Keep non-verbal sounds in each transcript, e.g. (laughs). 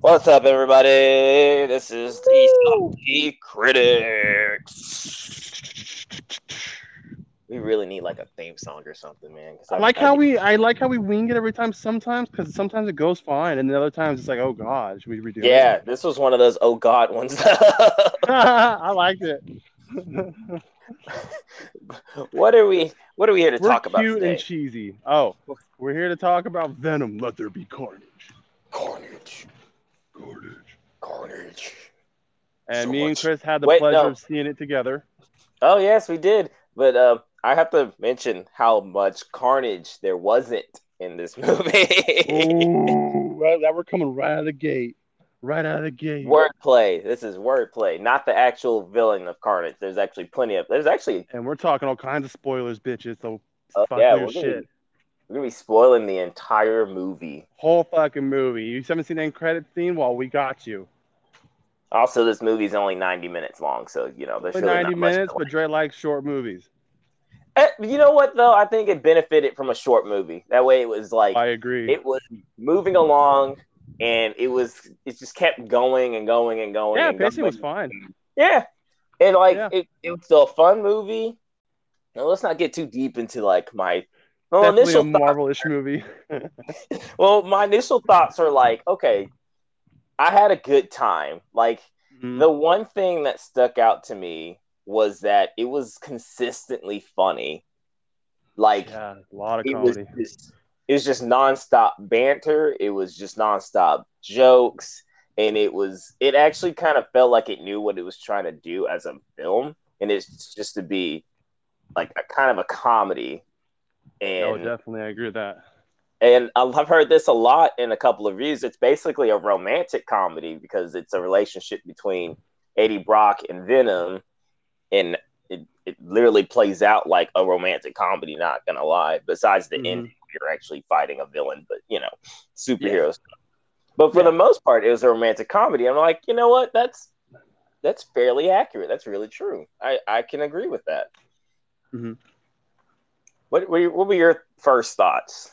What's up, everybody? This is the Salty Critics. We really need like a theme song or something, man. I I'm- like how we I like how we wing it every time sometimes because sometimes it goes fine and the other times it's like oh god should we redo it? Yeah, this was one of those oh god ones. (laughs) (laughs) I liked it. (laughs) what are we? What are we here to We're talk about cute today? and cheesy. Oh, we're here to talk about Venom. Let there be carnage. Carnage, Carnage. carnage. And So me and Chris had the Wait, pleasure no. of seeing it together. Oh yes, we did. But uh, I have to mention how much carnage there wasn't in this (laughs) movie. Ooh, right, that we're coming right out of the gate. Right out of the gate. wordplay. This is wordplay, not the actual villain of Carnage. There's actually plenty of. There's actually. And we're talking all kinds of spoilers, bitches. So Uh, fuck yeah, your we're gonna, shit. be, we're gonna be spoiling the entire movie. Whole fucking movie. You haven't seen the end credit scene? Well, we got you. Also, this movie's only 90 minutes long, so you know there's really 90 not minutes, but Dre likes short movies. Eh, you know what though? I think it benefited from a short movie. That way, it was like I agree. it was moving along, and it was it just kept going and going and going. yeah, and pacing was fine. Yeah, and like Yeah. it, it was still a fun movie. Now let's not get too deep into like my well, Definitely initial a Marvel-ish movie. (laughs) Well, my initial thoughts are like, okay, I had a good time. Like Mhm. the one thing that stuck out to me was that it was consistently funny. Like yeah, a lot of it was comedy. just it was just nonstop banter. It was just nonstop jokes, and it was it actually kind of felt like it knew what it was trying to do as a film, and it's just to be like a kind of a comedy. And Oh, definitely, I agree with that. and I've heard this a lot in a couple of reviews. It's basically a romantic comedy because it's a relationship between Eddie Brock and Venom, and it, it literally plays out like a romantic comedy. Not gonna lie. Besides the Mhm. end, you're actually fighting a villain, but you know, superheroes. stuff. But for the most part, it was a romantic comedy. I'm like, you know what? That's that's fairly accurate. That's really true. I I can agree with that. Mhm. What were what were your first thoughts?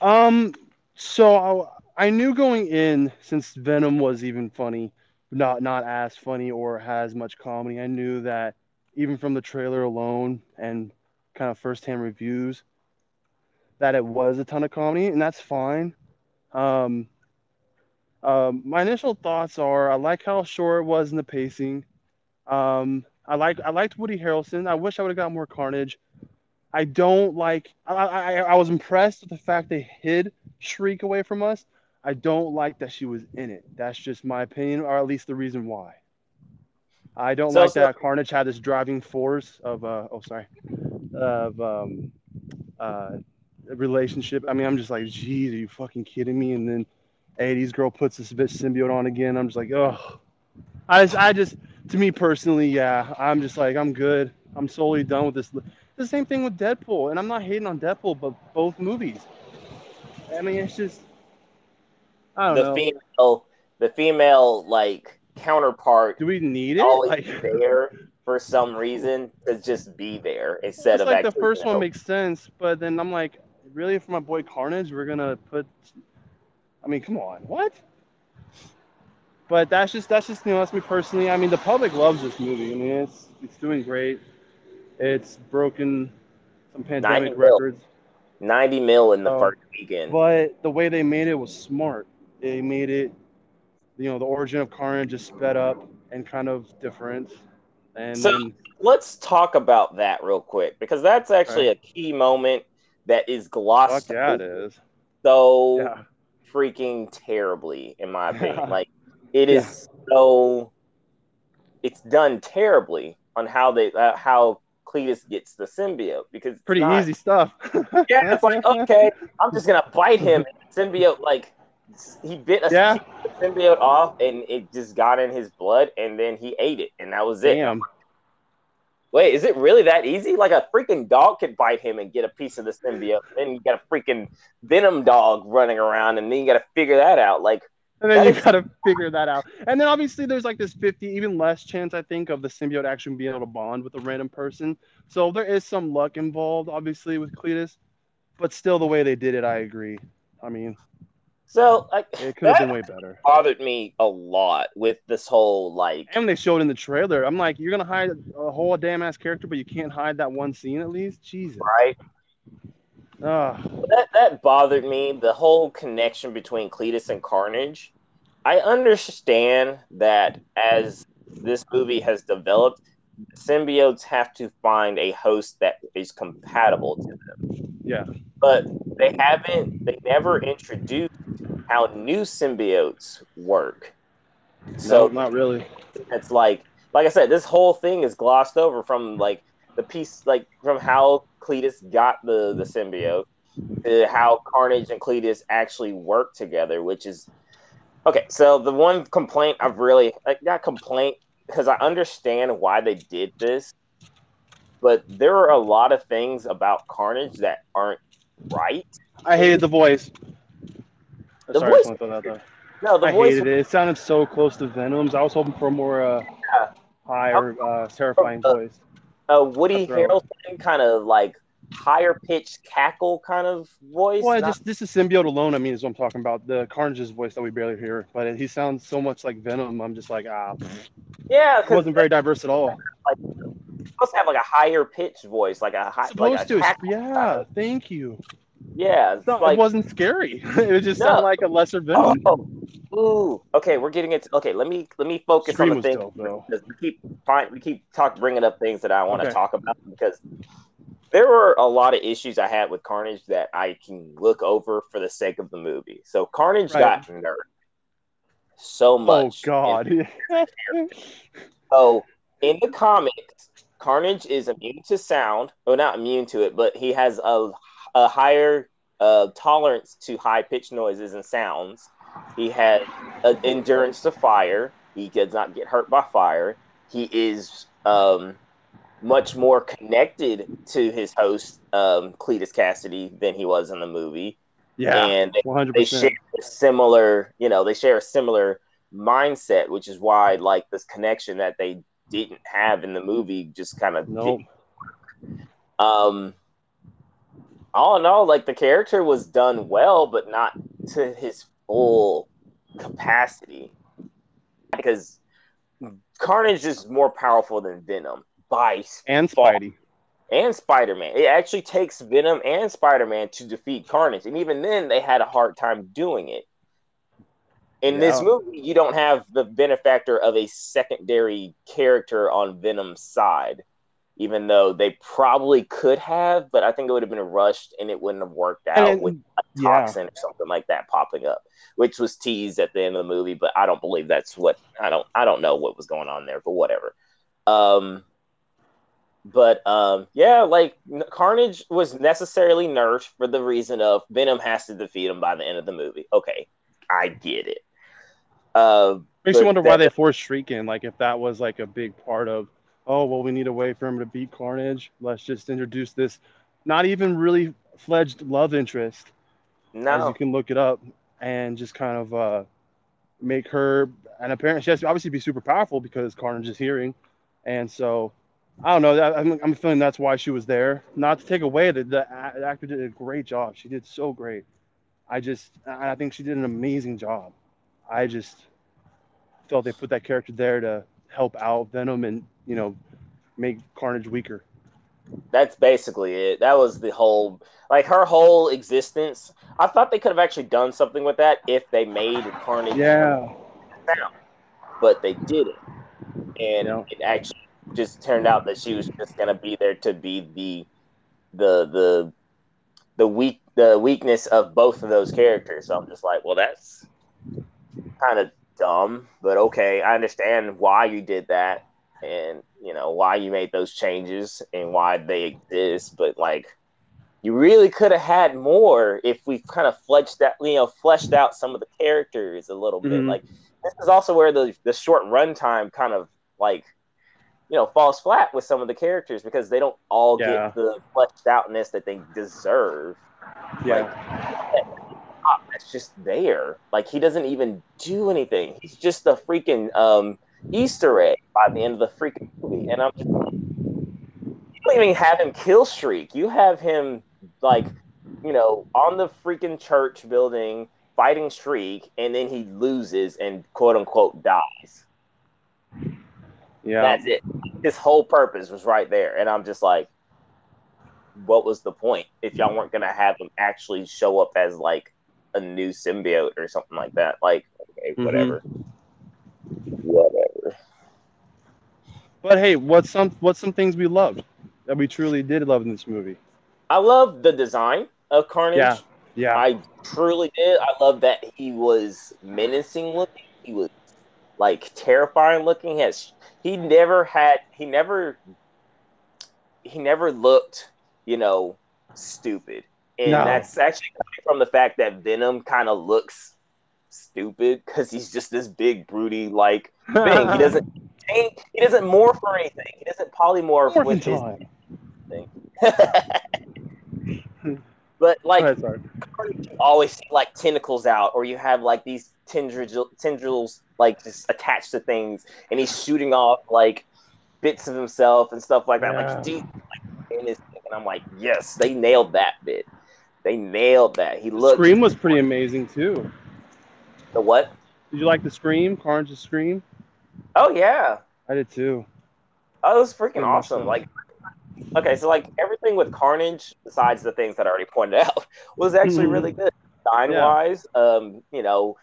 Um, so I, I knew going in since Venom was even funny, not not as funny or has much comedy. I knew that even from the trailer alone and kind of firsthand reviews, that it was a ton of comedy, and that's fine. Um, um, my initial thoughts are I like how short it was in the pacing. Um, I like I liked Woody Harrelson. I wish I would have got more Carnage. I don't like. I, I I was impressed with the fact they hid Shriek away from us. I don't like that she was in it. That's just my opinion, or at least the reason why. I don't So- like so- that Carnage had this driving force of uh oh sorry of um uh relationship. I mean, I'm just like, geez, are you fucking kidding me? And then 80s girl puts this bitch symbiote on again. I'm just like, oh, I just, I just, to me personally, yeah, I'm just like, I'm good. I'm solely done with this. The same thing with Deadpool, and I'm not hating on Deadpool, but both movies. I mean, it's just, I don't the know. female the female like counterpart Do we need it? always Like, there for some reason to just be there instead it's of like the first one help. makes sense, but then I'm like, really, for my boy Carnage, we're gonna put. I mean, come on, what? But that's just that's just you know that's me personally. I mean, the public loves this movie. I mean, it's it's doing great. It's broken some pandemic 90 mil. records, 90 mil in the Oh. first weekend but the way they made it was smart. They made it, you know, the origin of Carnage just sped up and kind of different. And So- then, let's talk about that real quick because that's actually a key moment that is glossed fuck yeah, it over so Yeah. freaking terribly in my opinion Yeah. like it is so it's done terribly on how they uh, how Cletus gets the symbiote because Pretty not- easy stuff. Yeah, it's like (laughs) okay, I'm just gonna bite him. Symbiote like he bit a Yeah. symbiote off, and it just got in his blood, and then he ate it, and that was it. Damn. Wait, is it really that easy? Like a freaking dog could bite him and get a piece of the symbiote. Then you got a freaking venom dog running around, and then you got to figure that out. Like, And then That you is- gotta figure that out. And then obviously there's like this 50, even less chance, I think, of the symbiote actually being able to bond with a random person. So there is some luck involved, obviously, with Cletus. But still, the way they did it, I agree. I mean, So like It could have been way better. bothered me a lot with this whole like And they showed in the trailer. I'm like, you're gonna hide a whole damn ass character, but you can't hide that one scene at least. Jesus. right Ugh. that that bothered me. The whole connection between Cletus and Carnage. I understand that as this movie has developed, symbiotes have to find a host that is compatible to them. Yeah. But they haven't. They never introduced how new symbiotes work. So So not really. it's like like I said, this whole thing is glossed over from like the piece like from how Cletus got the the symbiote to how Carnage and Cletus actually work together, which is okay. So the one complaint I've really like, not complaint because I understand why they did this, but there are a lot of things about Carnage that aren't right. I hated the voice. The Sorry, voice- that No, the. I voice hated it. It sounded so close to Venom's. I was hoping for a more uh, Yeah. higher, uh, terrifying Uh, voice. Uh, Woody Harrelson kind of like higher pitched cackle kind of voice. Well, not- just this is symbiote alone. I mean, is what I'm talking about. The Carnage's voice that we barely hear, but he sounds so much like Venom. I'm just like, ah, yeah, it wasn't very diverse at all. supposed to have like a higher pitched voice, like a high, Supposed like a to, cackle. yeah. Thank you. Yeah, it's It's not, like it wasn't scary. (laughs) it was just No. sounded like a lesser villain. oh, ooh. Okay, we're getting it. Okay, let me let me focus on the thing dope, because we keep find, we keep talk bringing up things that I want to Okay. talk about because there were a lot of issues I had with Carnage that I can look over for the sake of the movie. So Carnage Right. got nerfed so much. Oh much. God. (laughs) So in the comics, Carnage is immune to sound. Well, not immune to it, but he has a, a higher uh, tolerance to high pitched noises and sounds. He had an endurance to fire. He does not get hurt by fire. He is um, much more connected to his host, um, Cletus Kasady, than he was in the movie. yeah. And they One hundred they share a similar, you know, they share a similar mindset, which is why like this connection that they didn't have in the movie just kind of Nope. um all in all, like the character was done well, but not to his full capacity. Because hmm. Carnage is more powerful than Venom by And Spidey. and Spider Man. It actually takes Venom and Spider Man to defeat Carnage, and even then, they had a hard time doing it. In this movie, you don't have the benefactor of a secondary character on Venom's side, even though they probably could have, but I think it would have been rushed and it wouldn't have worked out And- with a yeah. toxin or something like that popping up, which was teased at the end of the movie. But I don't believe that's what I don't I don't know what was going on there, but whatever. Um, but um, yeah, like Carnage was necessarily nerfed for the reason of Venom has to defeat him by the end of the movie. Okay, I get it. Uh, Makes you wonder why they forced Shriek in. Like if that was like a big part of, oh well, we need a way for him to beat Carnage. Let's just introduce this, not even really fledged love interest, as no, you can look it up, and just kind of uh, make her. And apparently, she has to obviously be super powerful because Carnage is hearing, and so I don't know. I'm, I'm feeling that's why she was there. Not to take away that the actor did a great job. She did so great. I just, I think she did an amazing job. I just felt they put that character there to help out Venom and you know make Carnage weaker. that's basically it. That was the whole, like her whole existence. I thought they could have actually done something with that if they made Carnage Yeah, but they didn't. And Yeah. it actually just turned out that she was just gonna be there to be the the the the weak the weakness of both of those characters. So I'm just like, well, that's kind of dumb, but okay, I understand why you did that, and you know why you made those changes and why they exist. But like, you really could have had more if we kind of fleshed out, you know, fleshed out some of the characters a little bit. Mhm. Like this is also where the the short runtime kind of like you know falls flat with some of the characters because they don't all Yeah. get the fleshed outness that they deserve. yeah, Pop that's just there. Like he doesn't even do anything. He's just a freaking um, Easter egg by the end of the freaking movie. And I'm just you don't even have him kill Shriek. You have him like, you know, on the freaking church building fighting Shriek, and then he loses and quote unquote dies. Yeah. That's it. His whole purpose was right there, and I'm just like, what was the point if y'all weren't gonna have him actually show up as like a new symbiote or something like that? Like, okay, Mhm. whatever, whatever. But hey, what's some what's some things we loved that we truly did love in this movie? I love the design of Carnage. Yeah. Yeah. I truly did. I love that he was menacing looking. He was like terrifying looking. He has he never had he never he never looked, you know, stupid. And No. that's actually coming from the fact that Venom kind of looks stupid because he's just this big broody like thing. He doesn't (laughs) change, he doesn't morph or anything. He doesn't polymorph Morphin' with his time. (laughs) but like ahead, you always see like tentacles out, or you have like these tendrils, tendrils like just attached to things, and he's shooting off like bits of himself and stuff like that. Yeah. Like, dude, like, and I'm like, yes, they nailed that bit. They nailed that. He looked Scream was pretty amazing too. the what? Did you like the scream? Carnage's scream? Oh yeah, I did too. oh, it was freaking Pretty awesome. Like, okay, so like everything with Carnage, besides the things that I already pointed (laughs) out, was actually Mhm. really good. Design Yeah. wise, um, you know,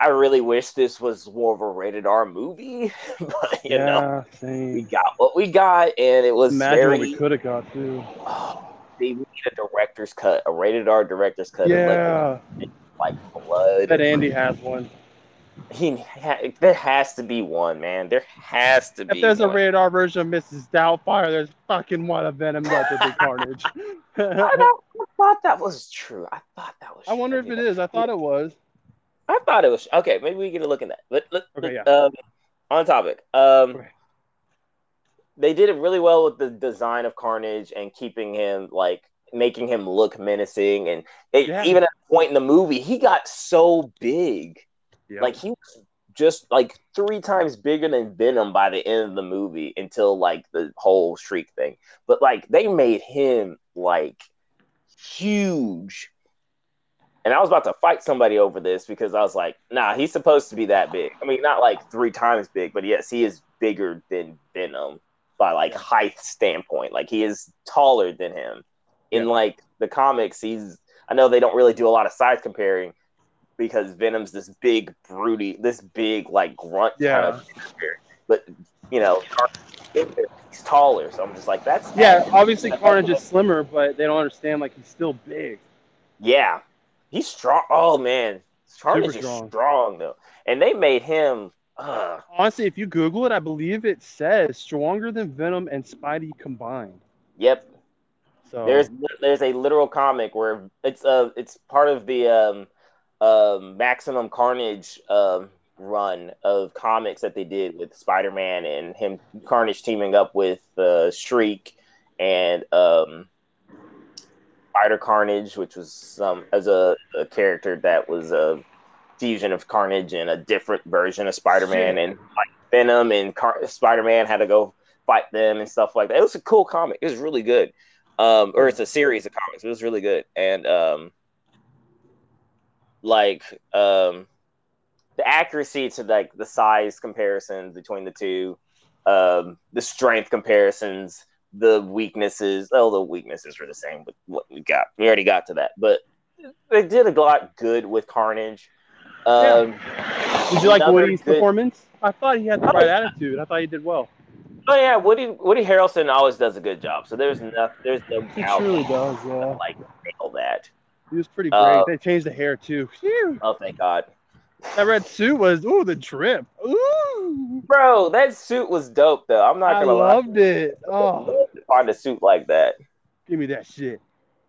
I really wish this was more of a rated R movie, (laughs) but you know, same. we got what we got, and it was Imagine very. what we could have got too. Oh, they need a director's cut, a rated R director's cut. Yeah, like, like blood. that Andy has one. He ha- there has to be one, man. There has to be. If there's a rated R version of Mrs. Doubtfire, there's fucking one of Venom left with the Carnage. (laughs) I, thought that was true. I thought that was. I wonder if it is. I thought it was. I thought it was okay. Maybe we get a look at that. But let, Okay, yeah. um, on topic, um, Okay. They did it really well with the design of Carnage and keeping him like making him look menacing. And it, Yeah. even at a point in the movie, he got so big, Yeah. like he was just like three times bigger than Venom by the end of the movie until like the whole Shriek thing. But like they made him like huge. And I was about to fight somebody over this because I was like, nah, he's supposed to be that big. I mean, not like three times big, but yes, he is bigger than Venom by like height standpoint. Like he is taller than him. In Yeah. like the comics, he's I know they don't really do a lot of size comparing because Venom's this big broody, this big like grunt Yeah. kind of figure. But you know, he's taller, so I'm just like, that's yeah, obviously Carnage is slimmer, but they don't understand like he's still big. Yeah, he's strong. Oh man, Carnage is strong. strong. though, and they made him. Uh, Honestly, if you Google it, I believe it says stronger than Venom and Spidey combined. yep, So there's there's a literal comic where it's uh it's part of the um um Maximum Carnage um run of comics that they did with Spider Man and him Carnage teaming up with uh, Shriek and um Spider Carnage, which was some as a, a character that was a fusion of Carnage and a different version of Spider Man, and like Venom and Car- Spider Man had to go fight them and stuff like that. It was a cool comic. It was really good. Um, or it's a series of comics. It was really good, and um, like um, the accuracy to like the size comparisons between the two, um, the strength comparisons, the weaknesses. Oh, the weaknesses were the same with what we got. We already got to that, but they did a lot good with Carnage. Um, did you like Woody's good- performance? I thought he had the right attitude. I thought he did well. Oh yeah, Woody Woody Harrelson always does a good job. So there's no there's no He doubt truly does. Yeah, like nail that. he was pretty great. Uh, they changed the hair too. Phew. Oh thank God, That red suit was ooh the drip. Ooh, bro. That suit was dope though. I'm not gonna lie. loved it. Oh, find a suit like that. give me that shit.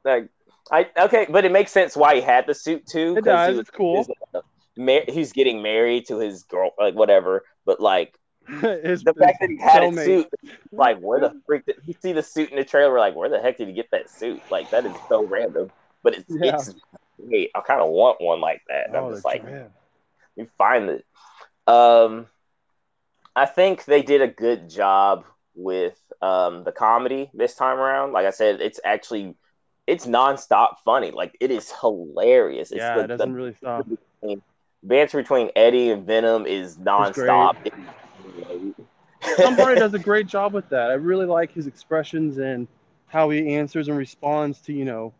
Like I okay, but it makes sense why he had the suit too. It 'cause does. He was, It's cool. he's, uh, mar- he's getting married to his girl, like whatever. But like (laughs) His- the fact that he had a suit, like where the freak did you see the suit in the trailer? Like, where the heck did he get that suit? Like that is so random. But it's Yeah. it's great. I kind of want one like that. And Oh, I'm just like, drip. you find it. Um, I think they did a good job with um, the comedy this time around. Like I said, it's actually it's nonstop funny. Like it is hilarious. It's yeah, the, it doesn't the really stop. Banter between Eddie and Venom is nonstop. Tom Hardy does (laughs) a great job with that. I really like his expressions and how he answers and responds to, you know,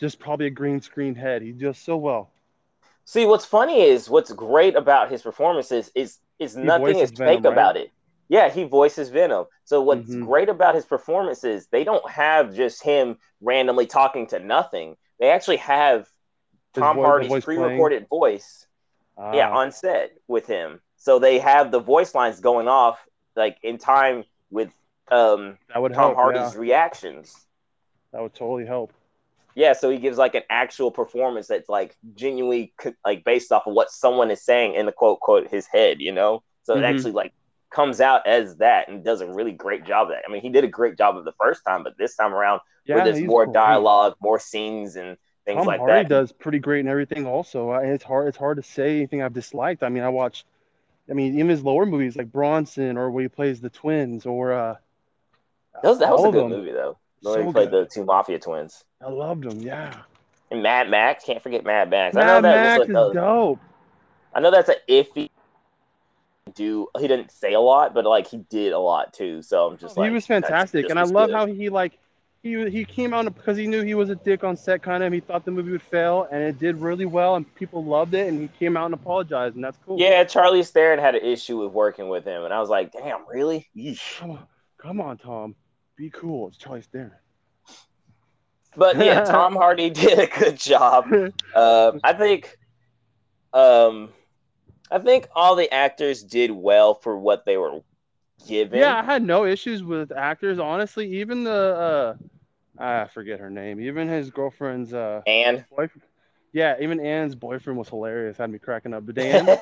just probably a green screen head. He does so well. See, what's funny is what's great about his performances is is He nothing is fake Venom, right? about it. Yeah, he voices Venom. So what's Mhm. great about his performances, they don't have just him randomly talking to nothing. They actually have His Tom voi- the Hardy's voice playing. pre-recorded voice yeah Ah, on set with him so they have the voice lines going off like in time with um that would tom help. hardy's Yeah, reactions that would totally help. yeah so he gives like an actual performance that's like genuinely like based off of what someone is saying in the quote quote his head you know so it Mhm. actually like comes out as that and does a really great job of that i mean he did a great job of the first time but this time around Yeah, where there's more great. dialogue more scenes and things Tom like Hardy that does pretty great and everything. Also, I- it's hard. It's hard to say anything I've disliked. I mean, I watched. I mean, even his lower movies like Bronson or where he plays the twins or uh, that was, that was a good movie though So when he played good. the two mafia twins I loved them. Yeah, and mad max can't forget mad max i know Mad that Max was is like a, dope. I know that's an iffy do he didn't say a lot, but like he did a lot too. So I'm just like he was fantastic, and I love good. how he like he he came out because he knew he was a dick on set, kind of. He thought the movie would fail, and it did really well, and people loved it, and he came out and apologized, and that's cool. Yeah, Charlize Theron had an issue with working with him, and I was like, damn, really? Yeesh. Come on, come on, Tom, be cool. It's Charlize Theron. But yeah, (laughs) Tom Hardy (laughs) did a good job. Uh, I think, um, I think all the actors did well for what they were given. Yeah, I had no issues with actors, honestly. Even the uh, I forget her name. Even his girlfriend's uh and boyfriend. Yeah, even Anne's boyfriend was hilarious. Had me cracking up. But Dan, (laughs)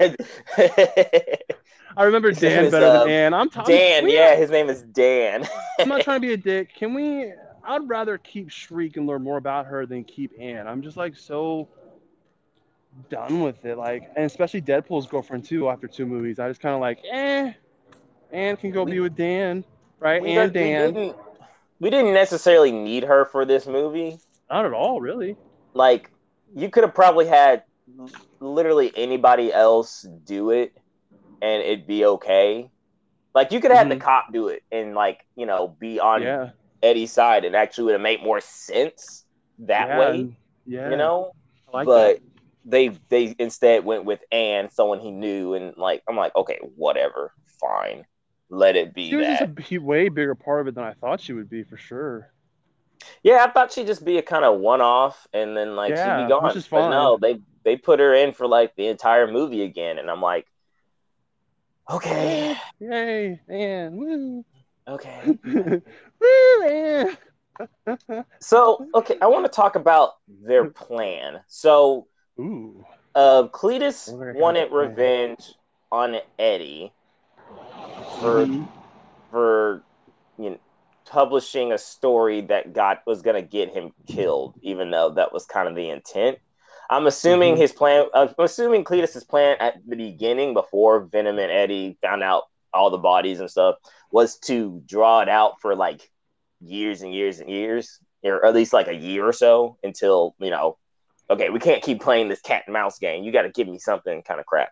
I remember Dan is, better uh, than Anne. I'm talking. Dan. Yeah, his name is Dan. I'm not trying to be a (laughs) dick. Can we? I'd rather keep Shriek and learn more about her than keep Anne. I'm just like so done with it. Like, and especially Deadpool's girlfriend too. After two movies, I just kind of like, eh. Anne can go We- be with Dan, right? we, and didn't- we Dan. didn't, we didn't necessarily need her for this movie. Not at all, really. Like, you could have probably had literally anybody else do it, and it'd be okay. Like, you could have had Mhm. the cop do it and like you know be on yeah. Eddie's side, and actually would have made more sense that yeah, way. Yeah. You know, like but that. they they instead went with Anne, someone he knew, and like I'm like, okay, whatever, fine, let it be She was that. just a way bigger part of it than I thought she would be for sure. Yeah, I thought she'd just be a kind of one off, and then like Yeah, she'd be gone. which But no, they they put her in for like the entire movie again, and I'm like, okay, Yay, Anne. Woo. okay. (laughs) Woo, Anne. (laughs) So okay, I want to talk about their plan. So Ooh. uh, Cletus We're gonna have wanted revenge on Eddie for Mhm. for you know publishing a story that got was going to get him killed even though that was kind of the intent i'm assuming Mhm. his plan i'm assuming cletus's plan at the beginning before venom and eddie found out all the bodies and stuff was to draw it out for like years and years and years or at least like a year or so until you know okay we can't keep playing this cat and mouse game you got to give me something kind of crap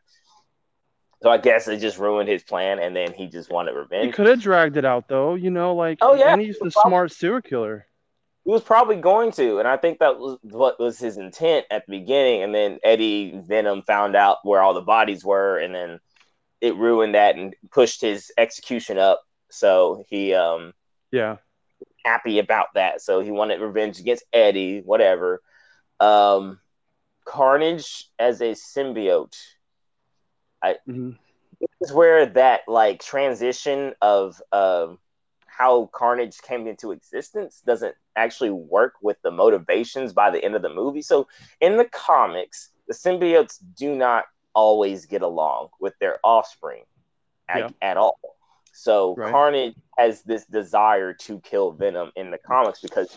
so i guess it just ruined his plan and then he just wanted revenge. He could have dragged it out though, you know, like Oh, yeah, and he's the probably- smart serial killer. He was probably going to, and I think that was what was his intent at the beginning. And then Eddie Venom found out where all the bodies were, and then it ruined that and pushed his execution up. So he um Yeah. happy about that. So he wanted revenge against Eddie, whatever. Um, Carnage as a symbiote hmm is where that like transition of um how Carnage came into existence doesn't actually work with the motivations by the end of the movie. So in the comics, the symbiotes do not always get along with their offspring at, Yeah. at all. So Right. Carnage has this desire to kill Venom in the comics because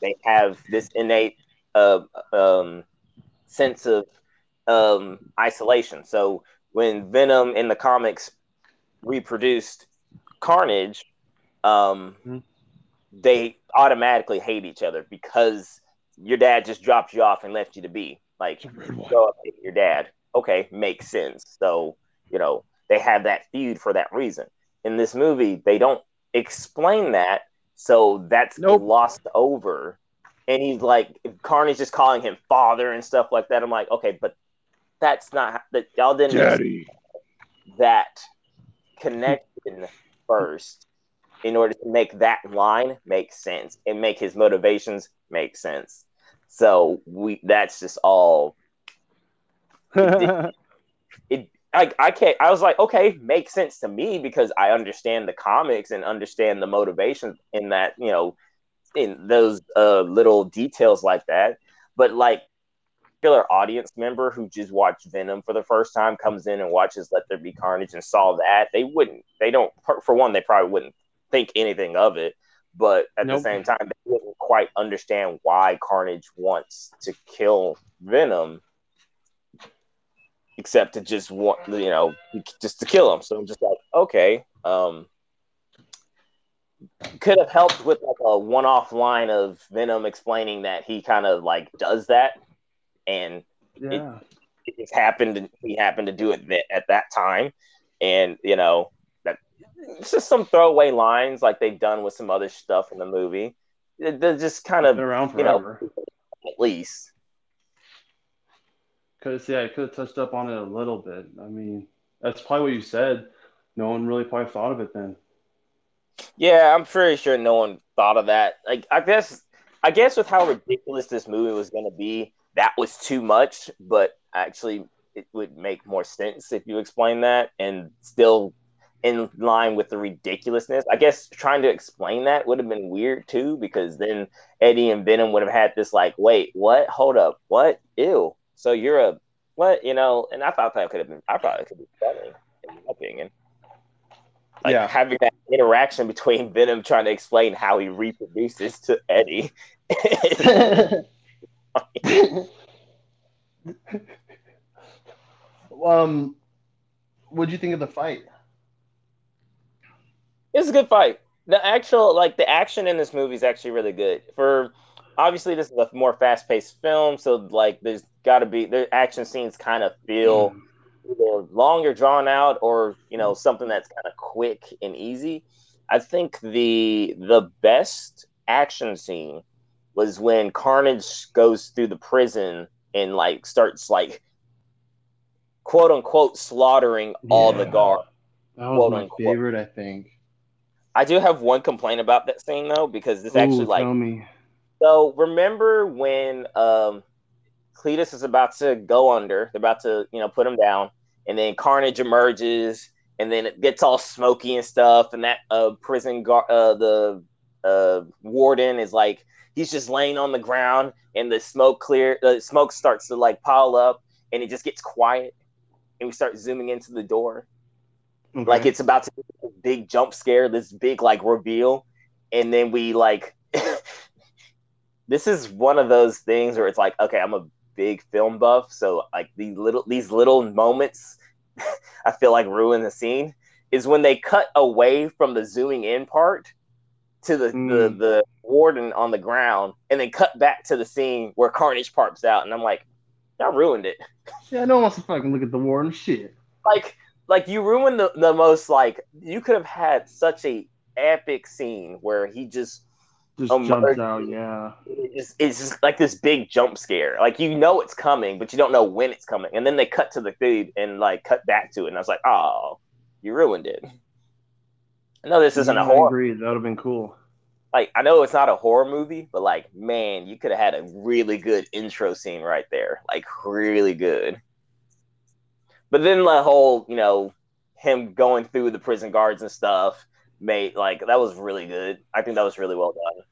they have this innate uh, um, sense of um, isolation. So when Venom in the comics reproduced Carnage, um, Mhm. they automatically hate each other because your dad just dropped you off and left you to be. Like, go up to your dad. Okay, makes sense. So, you know, they have that feud for that reason. In this movie, they don't explain that. So that's nope. glossed over. And he's like, Carney's just calling him father and stuff like that. I'm like, okay, but that's not that y'all didn't Daddy. that connection (laughs) first in order to make that line make sense and make his motivations make sense. So we that's just all (laughs) it, it I, I can't I was like, okay, makes sense to me because I understand the comics and understand the motivation in that, you know, in those uh, little details like that. But like particular audience member who just watched Venom for the first time comes in and watches Let There Be Carnage and saw that, they wouldn't they don't for one, they probably wouldn't think anything of it but at nope. the same time, they didn't quite understand why Carnage wants to kill Venom, except to just want, you know, just to kill him. So I'm just like, okay, um, could have helped with like a one-off line of Venom explaining that he kind of like does that, and yeah. it, it just happened. And He happened to do it at that time, and you know that it's just some throwaway lines like they've done with some other stuff in the movie. They're just kind of around forever, you know, at least. Because yeah, I could have touched up on it a little bit. I mean, that's probably what you said. No one really probably thought of it then. Yeah, I'm pretty sure no one thought of that. Like, I guess, I guess with how ridiculous this movie was going to be, that was too much. But actually, it would make more sense if you explain that and still in line with the ridiculousness. I guess trying to explain that would have been weird too, because then Eddie and Venom would have had this like, wait, what? Hold up, what? Ew. So you're a what? You know? And I thought that could have been. I thought it could be funny, in my opinion. Like yeah. having that interaction between Venom trying to explain how he reproduces to Eddie. (laughs) (laughs) (laughs) um, what do you think of the fight? It's a good fight. The actual like the action in this movie is actually really good. For obviously this is a more fast paced film, so like there's got to be the action scenes kind of feel mm. either longer, drawn out, or you know something that's kind of quick and easy. I think the the best action scene was when Carnage goes through the prison and like starts like quote unquote slaughtering yeah. all the guards. That was my unquote. favorite, I think. I do have one complaint about that scene though, because it's actually like. Tell me. So remember when um, Cletus is about to go under? They're about to, you know, put him down, and then Carnage emerges, and then it gets all smoky and stuff, and that uh, prison guard, uh, the uh, warden is like, he's just laying on the ground, and the smoke clear, the smoke starts to like pile up, and it just gets quiet, and we start zooming into the door, Okay. Like it's about to be a big jump scare, this big like reveal, and then we like (laughs) this is one of those things where it's like, okay, I'm a big film buff, so like these little these little moments (laughs) I feel like ruin the scene is when they cut away from the zooming in part to the, mm. the the warden on the ground and then cut back to the scene where Carnage parks out and I'm like, y'all ruined it. Yeah, no one wants to fucking look at the warden shit. Like like you ruined the, the most like you could have had such a epic scene where he just just jumps out yeah it's, it's just like this big jump scare like you know it's coming but you don't know when it's coming and then they cut to the food and like cut back to it and i was like oh you ruined it i know this isn't yeah, a horror agree. that would have been cool like i know it's not a horror movie but like man you could have had a really good intro scene right there like really good but then the whole, you know, him going through the prison guards and stuff made like that was really good. I think that was really well done.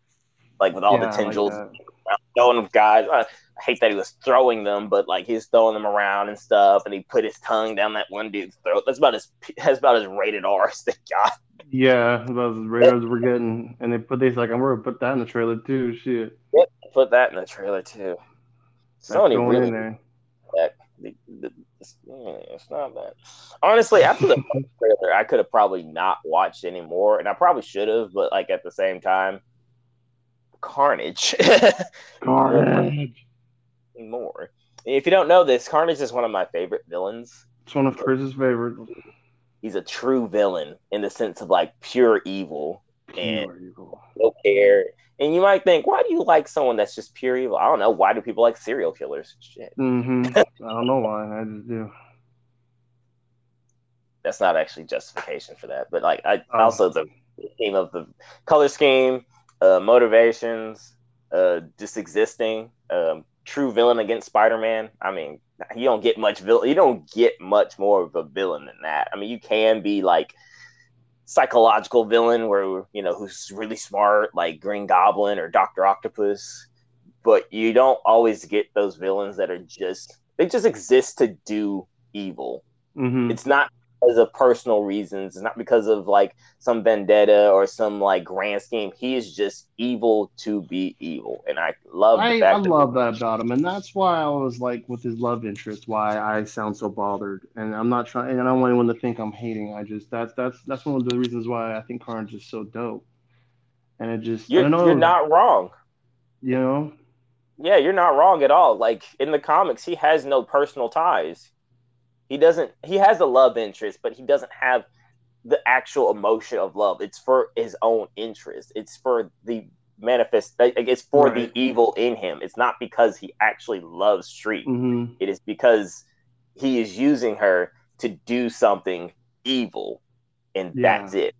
Like with all yeah, the tendrils like throwing guys. Uh, I hate that he was throwing them, but like he's throwing them around and stuff, and he put his tongue down that one dude's throat. That's about as that's about as rated R as they got. Yeah, about as rated as we're getting, and they put these like I'm gonna put that in the trailer too. Shit. Yep, put that in the trailer too. Sony really in there. That, the, the, it's, it's not bad. Honestly, after the (laughs) trailer, I could have probably not watched anymore, and I probably should have, but like at the same time, Carnage. (laughs) Carnage. More. If you don't know this, Carnage is one of my favorite villains. It's one of Chris's favorites. He's a true villain in the sense of like pure evil and evil. no care. And you might think, why do you like someone that's just pure evil? I don't know. Why do people like serial killers? Shit. hmm (laughs) I don't know why. I just do. That's not actually justification for that. But like I Oh. also the theme of the color scheme, uh, motivations, uh, just existing, um, true villain against Spider-Man. I mean, you don't get much villain. You don't get much more of a villain than that. I mean, you can be like psychological villain where you know who's really smart, like Green Goblin or Doctor Octopus, but you don't always get those villains that are just they just exist to do evil. hmm It's not because of personal reasons. It's not because of like some vendetta or some like grand scheme. He is just evil to be evil, and I love the I, fact I that love that about him, and that's why I was like with his love interest, why I sound so bothered. And I'm not trying, and I don't want anyone to think I'm hating. I just that's that's that's one of the reasons why I think Carnage is so dope. And it just you're, know, you're not wrong. you know, Yeah, you're not wrong at all. Like in the comics, he has no personal ties. He doesn't. He has a love interest, but he doesn't have the actual emotion of love. It's for his own interest. It's for the manifest. It's for Right. the evil in him. It's not because he actually loves Shriek. hmm It is because he is using her to do something evil, and Yeah. that's it.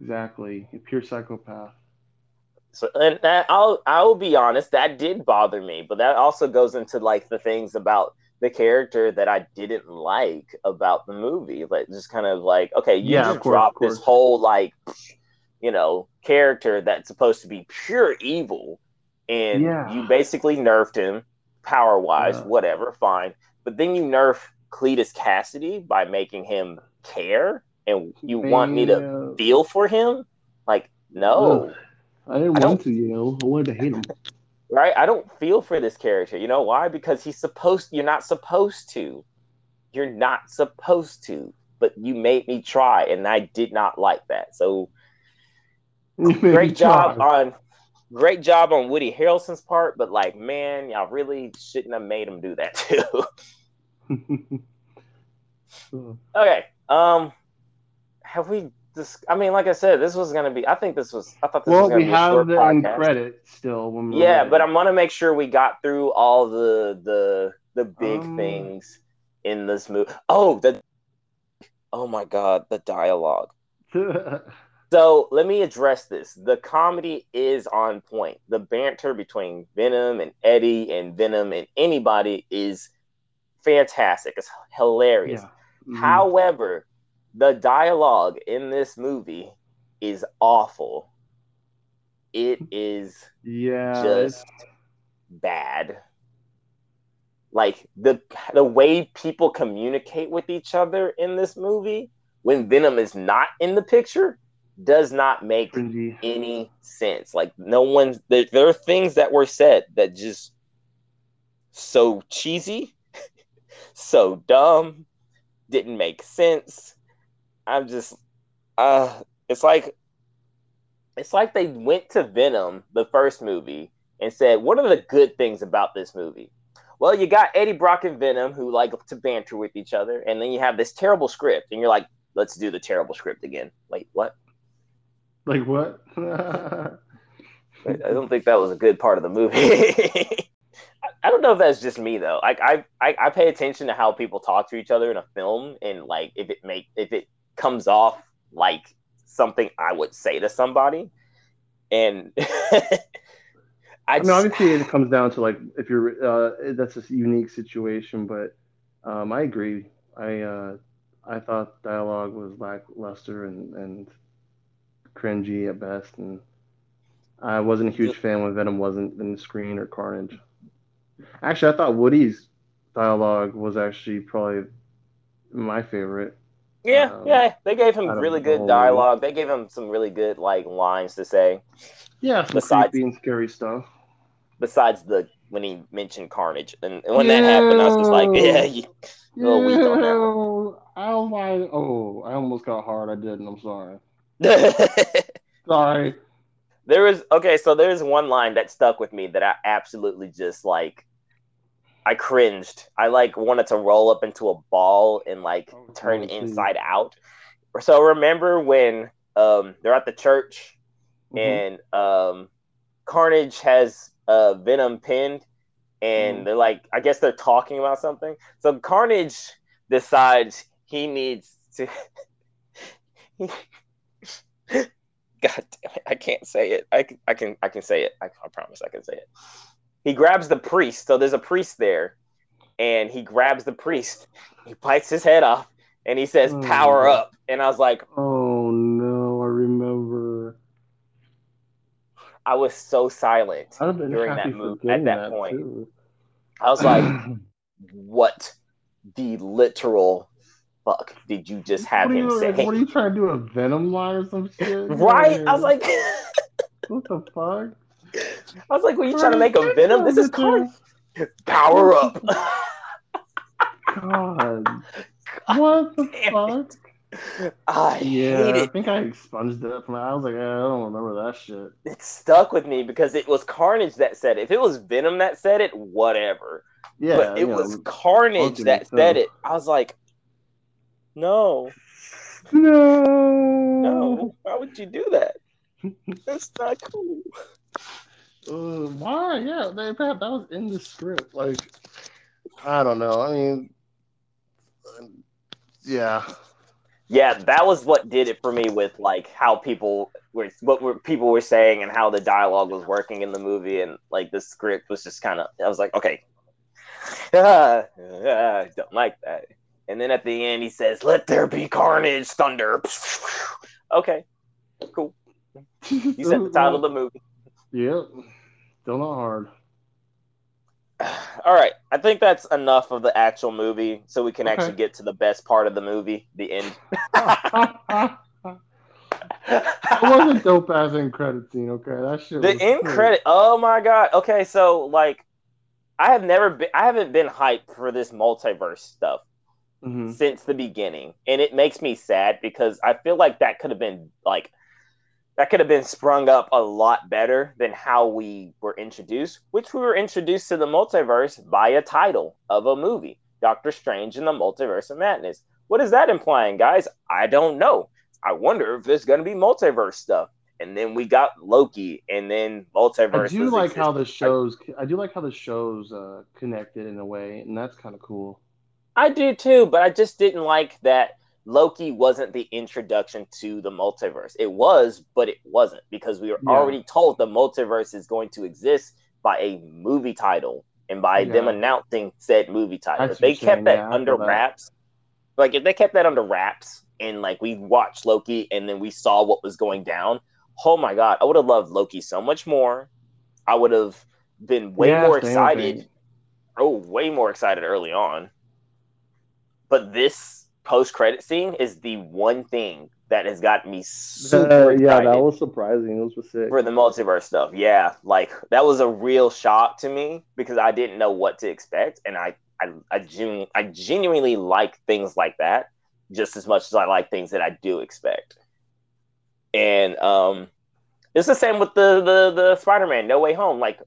exactly, a pure psychopath. So, and that, I'll I'll be honest, that did bother me, but that also goes into like the things about the character that I didn't like about the movie. Like just kind of like, okay, you Yeah, just course, dropped this whole like, you know, character that's supposed to be pure evil, and Yeah. you basically nerfed him power wise, Yeah. whatever, fine. But then you nerf Cletus Kasady by making him care, and you want me to feel for him? Like, no. I didn't I want to, you know. I wanted to hate him. Right? I don't feel for this character. You know why? Because he's supposed. You're not supposed to. You're not supposed to. But you made me try, and I did not like that. So You made me great job try. on, great job on Woody Harrelson's part. But like, man, y'all really shouldn't have made him do that (laughs) too. (laughs) okay. Um, have we? Dis- I mean, like I said, this was gonna be. I think this was. I thought this well, was gonna we be a have short the podcast. credit still. When we're Yeah, ready. but I'm gonna make sure we got through all the the the big Um, things in this movie. Oh, the oh my god, the dialogue. (laughs) So let me address this. The comedy is on point. The banter between Venom and Eddie and Venom and anybody is fantastic. It's hilarious. yeah. Mhm. However, the dialogue in this movie is awful. It is Yeah. just bad. Like the the way people communicate with each other in this movie when Venom is not in the picture does not make cringy. any sense. Like no one's there, there are things that were said that just so cheesy, (laughs) so dumb, didn't make sense. I'm just uh it's like it's like they went to Venom, the first movie, and said, What are the good things about this movie? Well, you got Eddie Brock and Venom who like to banter with each other, and then you have this terrible script, and you're like, let's do the terrible script again. Wait, what? Like what? (laughs) I don't think that was a good part of the movie. (laughs) I- I don't know if that's just me though. Like I, I, I pay attention to how people talk to each other in a film, and like if it make if it comes off like something I would say to somebody, and (laughs) I, I mean, obviously, it comes down to like if you're uh, that's a unique situation, but um, I agree. I uh, I thought dialogue was lackluster and and cringy at best, and I wasn't a huge fan when Venom wasn't in the screen or Carnage. Actually, I thought Woody's dialogue was actually probably my favorite. Yeah, um, yeah, they gave him really the good whole dialogue. They gave him some really good like lines to say. Yeah, some Besides- creepy and scary stuff. Besides the when he mentioned Carnage, and, and when that happened, I was just like, yeah, you, little weak on that one. I was like, oh, I almost got hard. I didn't. I'm sorry. (laughs) Sorry. There was okay, so there's one line that stuck with me that I absolutely just like I cringed. I like wanted to roll up into a ball and like Oh, turn oh, inside out. So remember when um they're at the church Mhm. and um Carnage has uh Venom pinned and Mhm. they're like I guess they're talking about something. So Carnage decides he needs to (laughs) God damn it, I can't say it. I can I can I can say it. I, I promise I can say it. He grabs the priest. So there's a priest there and he grabs the priest. He bites his head off and he says Oh, power up and I was like Oh no, I remember. I was so silent. I'd have been During that move- at getting that point. too. I was like (clears throat) what the literal fuck did you just have what him you, say? like, what are you trying to do? A Venom line or some shit? (laughs) right? I was like (laughs) what the fuck? I was like, were you trying to make a venom? This is Carnage. Carnage. Power up. (laughs) God. What the Damn fuck? I Yeah, hate I think I expunged it from. I was like, eh, I don't remember that shit. It stuck with me because it was Carnage that said it. If it was Venom that said it, whatever. Yeah, but it you was. Carnage that makes said it. I was like, no, no, no. Why would you do that? That's not cool. Uh, why? Yeah, that, that was in the script. Like, I don't know. I mean, yeah. Yeah, that was what did it for me with like how people were what were people were saying and how the dialogue was working in the movie and like the script was just kind of I was like, okay, ah, ah, I don't like that. And then at the end he says, "Let there be carnage, thunder." (laughs) okay, cool. You said the title of the movie. Yep. Still not hard. All right, I think that's enough of the actual movie, so we can Okay. actually get to the best part of the movie, the end. (laughs) (laughs) It wasn't dope as end credit scene. Okay, that shit. the end cool. credit. Oh my god. Okay, so like, I have never been. I haven't been hyped for this multiverse stuff Mhm. since the beginning, and it makes me sad because I feel like that could have been like. That could have been sprung up a lot better than how we were introduced, which we were introduced to the multiverse by a title of a movie, Doctor Strange in the Multiverse of Madness. What is that implying, guys? I don't know. I wonder if there's going to be multiverse stuff. And then we got Loki, and then multiverse. I do like how the shows. I do like how the shows uh, connected in a way, and that's kind of cool. I do too, but I just didn't like that Loki wasn't the introduction to the multiverse. It was, but it wasn't because we were Yeah. already told the multiverse is going to exist by a movie title and by them announcing said movie title. That's If they kept that yeah, under feel that. wraps, like if they kept that under wraps and like we watched Loki and then we saw what was going down, oh my god, I would have loved Loki so much more. I would have been way Yeah, more excited oh, way more excited early on. But this post credit scene is the one thing that has gotten me super excited Yeah, that was surprising. It was sick. for the multiverse stuff. Yeah, like that was a real shock to me because I didn't know what to expect, and I I I, genu- I genuinely like things like that just as much as I like things that I do expect. And um, it's the same with the the the Spider Man No Way Home. Like,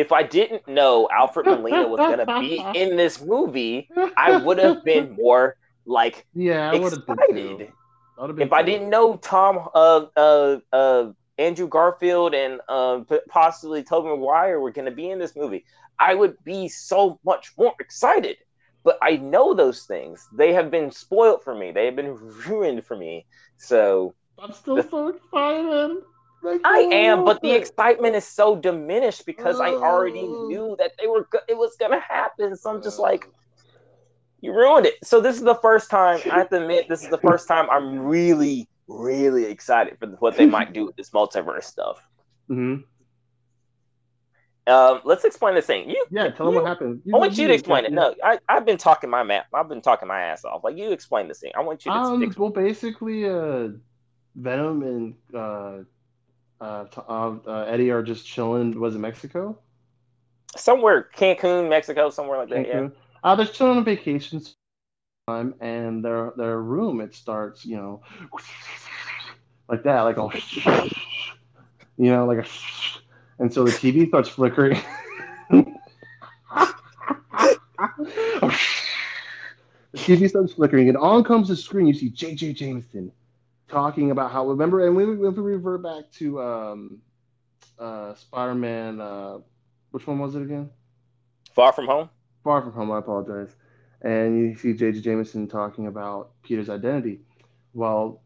if I didn't know Alfred Molina was gonna be (laughs) in this movie, I would have been more like Yeah, I excited. I would've been If I didn't know Tom, uh, uh, uh, Andrew Garfield and uh, possibly Tobey Maguire were going to be in this movie, I would be so much more excited. But I know those things; they have been spoiled for me. They have been (laughs) ruined for me. So I'm still so excited. Like, I oh, am, but the excitement is so diminished because I already knew that they were. Go- it was going to happen. So I'm just like, you ruined it. So this is the first time I have to admit this is the first time I'm really, really excited for what they might do with this multiverse stuff. Mhm. Um, let's explain this thing. You, Yeah, tell them what happened. I want you to explain it. No, I, I've been talking my map. I've been talking my ass off. Like you explain this thing. I want you to Um, stick. well, basically, uh, Venom and uh, uh, uh, uh, Eddie are just chilling. Was it Mexico? somewhere Cancun, Mexico, somewhere like that. Yeah. Cancun? Uh, they're chilling on vacations time, and their their room it starts, you know, like that, like all, (laughs) you know, like a, and so the TV starts flickering. (laughs) the TV starts flickering, and on comes the screen. You see J.J. Jameson talking about how remember, and we, we have to revert back to um, uh, Spider-Man. Uh, which one was it again? Far from home. Far from home. I apologize. And you see J.J. Jameson talking about Peter's identity. Well,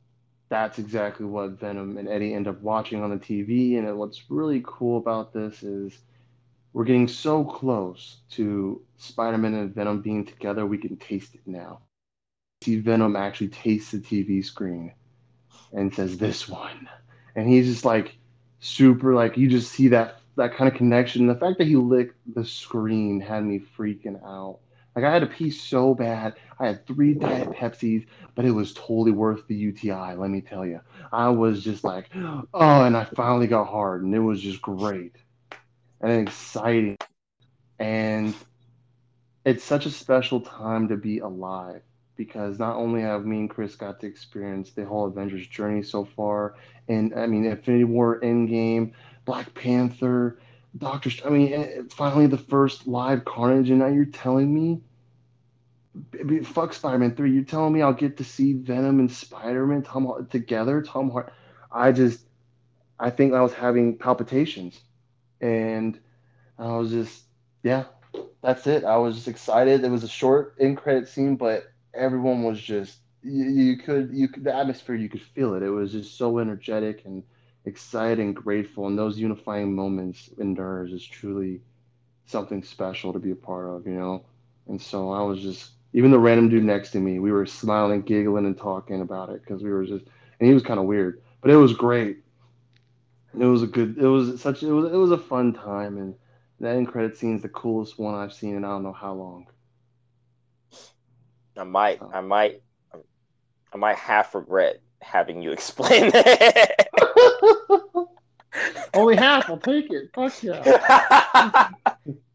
that's exactly what Venom and Eddie end up watching on the TV. And what's really cool about this is we're getting so close to Spider-Man and Venom being together. We can taste it now. See Venom actually taste the TV screen and says this one, and he's just like super like you just see that that kind of connection. The fact that he licked the screen had me freaking out. Like I had to pee so bad. I had three diet Pepsis, but it was totally worth the UTI. Let me tell you, I was just like, oh, and I finally got hard, and it was just great and exciting, and it's such a special time to be alive because not only have me and Chris got to experience the whole Avengers journey so far, and I mean Infinity War, Endgame, Black Panther, Doctor. I mean, eh, finally the first live Carnage, and now you're telling me, fuck Spider-Man three. You're telling me I'll get to see Venom and Spider-Man Tom together, Tom Hart. I just, I think I was having palpitations, and I was just, yeah, that's it. I was just excited. It was a short end credit scene, but everyone was just you, you could you could, the atmosphere you could feel it. It was just so energetic and excited and grateful, and those unifying moments in is truly something special to be a part of, you know. And so I was just even the random dude next to me, we were smiling, giggling, and talking about it because we were just, and he was kind of weird, but it was great. It was a good, it was such, it was, it was a fun time, and that end credit scene is the coolest one I've seen in I don't know how long. I might, I might, I might half regret having you (laughs) explain that. Only half. I'll take it. Fuck yeah.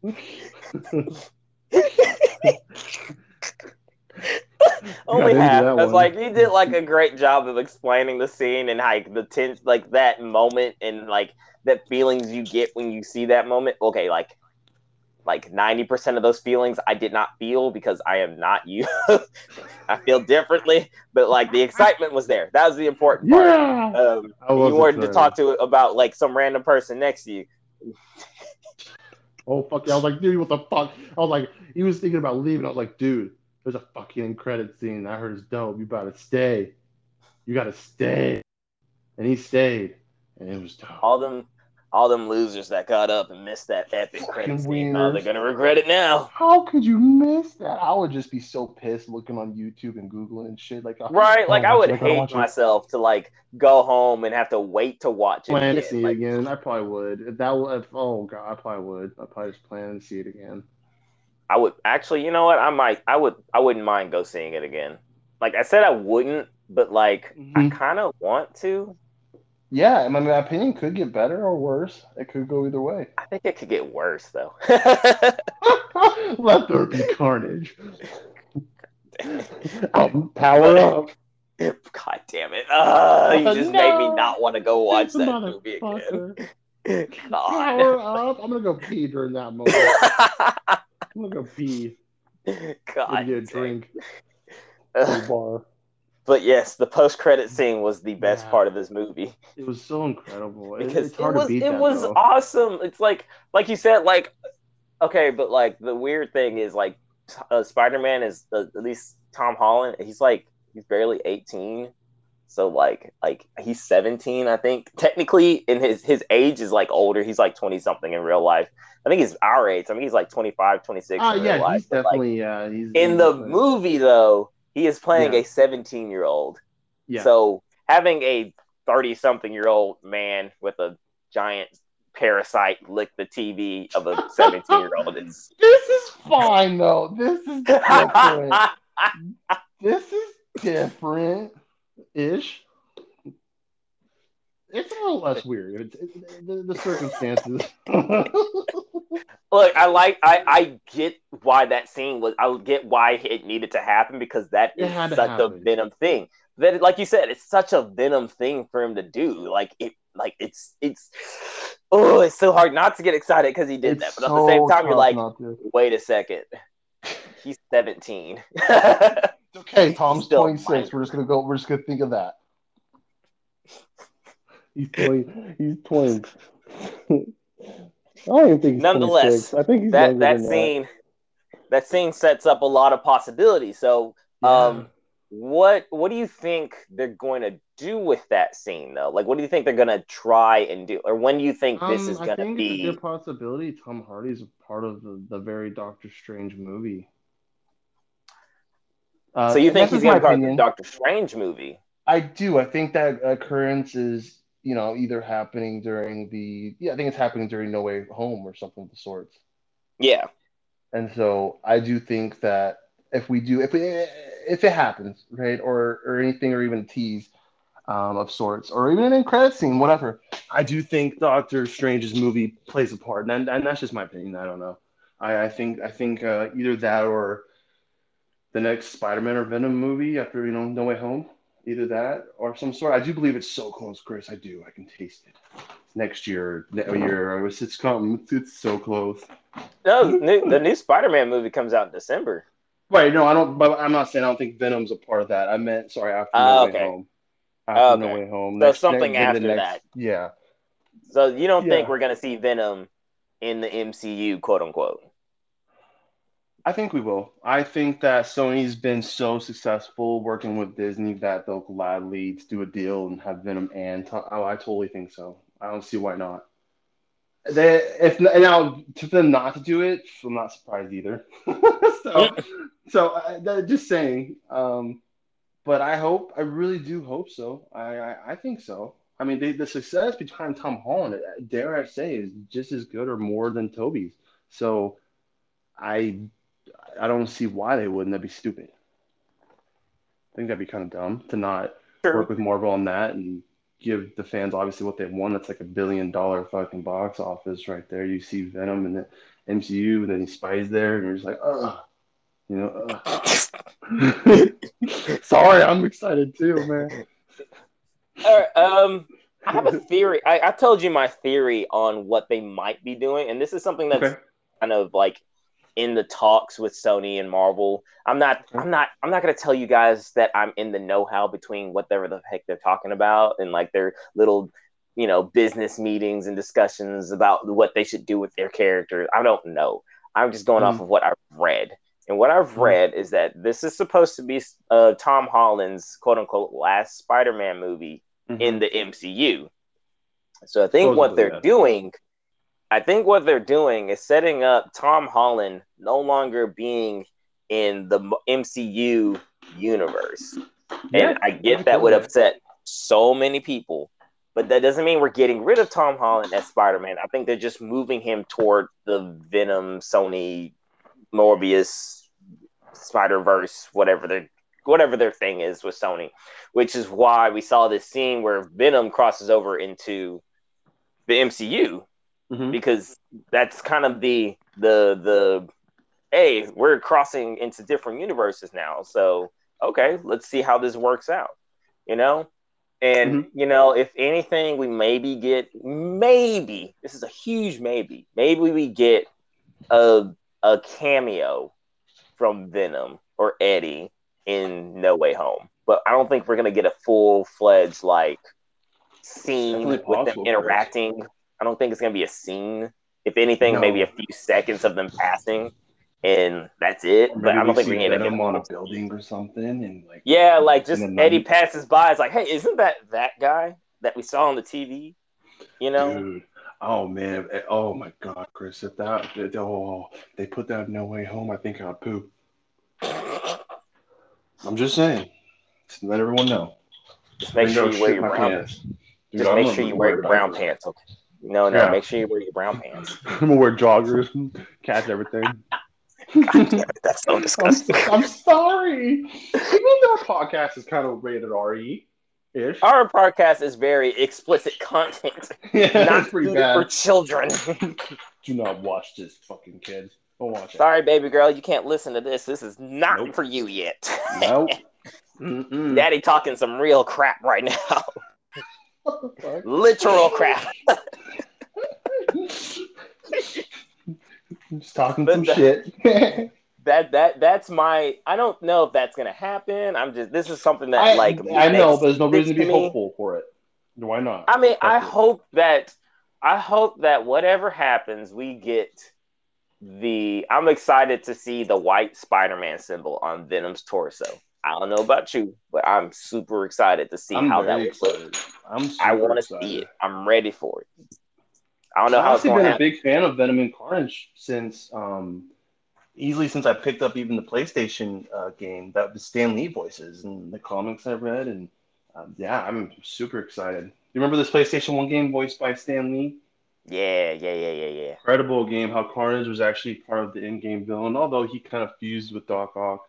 (laughs) Only half. I was like, you did like a great job of explaining the scene and like the tense, like that moment and like that feelings you get when you see that moment. Okay, like like 90% of those feelings I did not feel because I am not you. (laughs) I feel differently, but like the excitement was there. That was the important part. Yeah. Um, you wanted to talk to about like some random person next to you. oh fuck yeah. I was like, dude, what the fuck? I was like, he was thinking about leaving. I was like, dude, there's a fucking credit scene. I heard it's dope. You gotta stay. You gotta stay. And he stayed. And it was dope. All them all them losers that got up and missed that epic credit scene. Oh, they're gonna regret it now. How could you miss that? I would just be so pissed looking on YouTube and Googling and shit. Like right, like I would hate myself to like go home and have to wait to watch it. Plan again. to see like, it again. I probably would. If that would. oh god, I probably would. I probably just plan to see it again. I would actually. You know what? I might. I would. I wouldn't mind go seeing it again. Like I said, I wouldn't, but like mm-hmm. I kind of want to yeah, I mean, my opinion could get better or worse. It could go either way. I think it could get worse, though. (laughs) Let there be carnage. (laughs) um, power up. God damn it. Uh, you just no. made me not want to go watch (laughs) that movie again. God. Power up. I'm going to go pee during that moment. I'm going to go pee. God. Get a drink. Uh, bar. But yes, the post credit scene was the best yeah. part of this movie. It was so incredible. because it, was, it that, was awesome. It's like like you said, like okay, but like the weird thing is like uh, Spider Man is uh, at least Tom Holland. He's like he's barely eighteen, so like like he's seventeen, I think. Technically, in his his age is like older. He's like twenty something in real life. I think he's our age. I mean, he's like 25, 26. Oh, yeah, he's definitely, like, yeah. He's, in the movie, though, he is playing yeah. a 17 year old. Yeah. So having a 30 something year old man with a giant parasite lick the TV of a (laughs) 17 year old is. This is fine though. This is (laughs) different. this is different ish. It's a little less weird. It's, it's the, the (laughs) circumstances. Look, I like I I get why that scene was. I get why it needed to happen because that is such a Venom thing. That, like you said, it's such a Venom thing for him to do. Like it like it's it's oh, it's so hard not to get excited because he did It's that, but at the same time, you're like, wait a second, he's 17. Okay. (laughs) Tom's 26. fine. We're just gonna go. We're just gonna think of that. He's twenty. He's twenty. I don't even think he's Nonetheless, 26. I think he's that that scene that scene sets up a lot of possibilities. So, um, what what do you think they're going to do with that scene though? Like, what do you think they're going to try and do, or when do you think this is Um, going to be? There's a possibility Tom Hardy's a part of the, the very Doctor Strange movie. Uh, So you think he's is my going to be part of the. Doctor Strange movie? I do. I think that occurrence is, you know, either happening during the. Yeah, I think it's happening during No Way Home or something of the sorts. Yeah. And so I do think that if we do, if we, if it happens, right, or or anything, or even a tease um, of sorts, or even an end credit scene, whatever. I do think Doctor Strange's movie plays a part, and, and that's just my opinion. I don't know. I, I think I think uh, either that or the next Spider-Man or Venom movie after you know No Way Home, either that or some sort. I do believe it's so close, Chris. I do. I can taste it. Next year, ne- year, it's, coming. It's, so close. No, new, the new Spider-Man movie comes out in December. Right? No, I don't. But I'm not saying I don't think Venom's a part of that. I meant sorry after Ah, No Way okay. Home. After No Way Home. So something the after that. Yeah. So you don't think we're going to see Venom in the MCU, quote unquote? I think we will. I think that Sony's been so successful working with Disney that they'll gladly do a deal and have Venom and Tom- oh, I totally think so. I don't see why not. They if now to them not to do it, I'm not surprised either. (laughs) so, so uh, just saying. Um, but I hope, I really do hope so. I, I, I think so. I mean, they, the success behind Tom Holland, dare I say, is just as good or more than Tobey's. So, I I don't see why they wouldn't. That'd be stupid. I think that'd be kind of dumb to not work with Marvel on that and give the fans obviously what they want. That's like a billion dollar fucking box office right there. You see Venom in the MCU, and then Spies there, and you're just like, ugh. You know, ugh. (laughs) sorry, I'm excited too, man. All right, um, I have a theory. I, I told you my theory on what they might be doing, and this is something that's Okay. kind of like in the talks with Sony and Marvel. I'm not. I'm not. I'm not going to tell you guys that I'm in the know-how between whatever the heck they're talking about and like their little, you know, business meetings and discussions about what they should do with their characters. I don't know. I'm just going off Mhm. of what I've read. And what I've Mhm. read is that this is supposed to be uh, Tom Holland's quote unquote last Spider Man movie in the MCU. So I think what they're doing, I think what they're doing is setting up Tom Holland no longer being in the MCU universe. Yeah, and I get that would upset so many people, but that doesn't mean we're getting rid of Tom Holland as Spider Man. I think they're just moving him toward the Venom, Sony, Morbius, Spider Verse, whatever their whatever their thing is with Sony, which is why we saw this scene where Venom crosses over into the MCU Mhm. because that's kind of the the the hey we're crossing into different universes now so okay let's see how this works out you know and you know if anything we maybe get maybe this is a huge maybe maybe we get a a cameo from venom or eddie in no way home but i don't think we're gonna get a full-fledged like scene with them interacting. I don't think it's gonna be a scene. If anything, No. maybe a few seconds of them passing, and that's it. Or But I don't we think gonna get a on a building or something, and like Yeah, like just Eddie passes by. It's like, hey, isn't that that guy that we saw on the TV? You know? Dude. Oh man. eh, Oh my God, Chris. If that, if- oh, they put that in No Way Home, I think I'd poop. I'm just saying. Just let everyone know. Just make sure you wear your brown. pants. Dude, Just make sure you wear your brown pants. Okay. No, no, Yeah. make sure you wear your brown pants. (laughs) I'm gonna wear joggers, and catch everything. (laughs) God damn it, that's so (laughs) I'm, disgusting. I'm sorry. Even though our podcast is kind of rated RE ish. Our podcast is very explicit content, Yeah, not pretty suited for children. Do not watch this, fucking kid. Don't watch it. Sorry, baby girl, you can't listen to this. This is not Nope. for you yet. Nope. Mm-mm. Daddy talking some real crap right now. what the fuck? Literal crap. Just talking But some the- shit. (laughs) that that that's my. I don't know if that's gonna happen. I'm just. This is something that I, like I know, but there's no reason to be hopeful for it. Why not? I mean, I it. hope that I hope that whatever happens, we get the. I'm excited to see the white Spider-Man symbol on Venom's torso. I don't know about you, but I'm super excited to see I'm how that very would look. excited. I'm I want to see it. I'm ready for it. I don't know I've how going been to a big fan of Venom and Carnage since um easily since I picked up even the PlayStation uh, game that the Stan Lee voices and the comics I've read and um, yeah, I'm super excited. You remember this PlayStation One game voiced by Stan Lee? Yeah, yeah, yeah, yeah, yeah. Incredible game. How Carnage was actually part of the in-game villain, although he kind of fused with Doc Ock.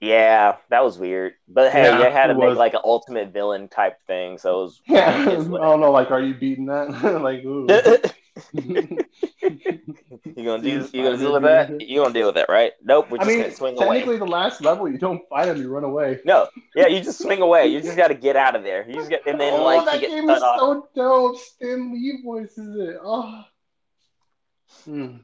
Yeah, that was weird. But hey, Yeah, they had to make was. like an ultimate villain type thing, so it was. (laughs) Yeah, I don't know. Like, are you beating that? (laughs) like, (laughs) you gonna do? You gonna deal with that? You gonna deal with that, right? Nope. We're I just mean, gonna swing away. technically, the last level, you don't fight him, you run away. No, yeah, you just swing away. You just got to get out of there. You just get, and then oh, like that you get game is off. so dope. Stan Lee voices it. Oh. Hmm.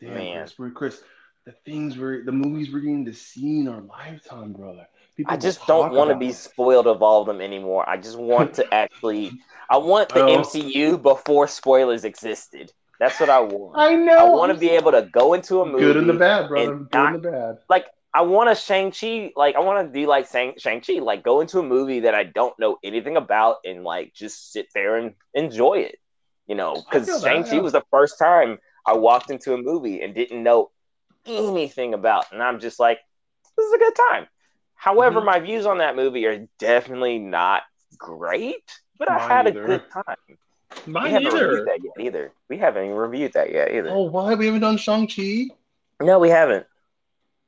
Damn, Man. Chris, Chris, the things we're, the movies we're getting to see in our lifetime, brother. People I just don't want to be spoiled of all of them anymore. I just want to (laughs) actually. I want the Oh. MCU before spoilers existed. That's what I want. I know. I want to be able to go into a movie. good and the bad, brother. Good and the bad. like I want to Shang Chi, like I want to be like Shang Shang Chi, like go into a movie that I don't know anything about and like just sit there and enjoy it. You know, because Shang Chi was the first time I walked into a movie and didn't know anything about, and I'm just like, this is a good time. However, Mhm. my views on that movie are definitely not great, but I had either. a good time. we Mine haven't either. reviewed that yet either. We haven't even reviewed that yet either. Oh, why? We haven't done Shang-Chi? No, we haven't.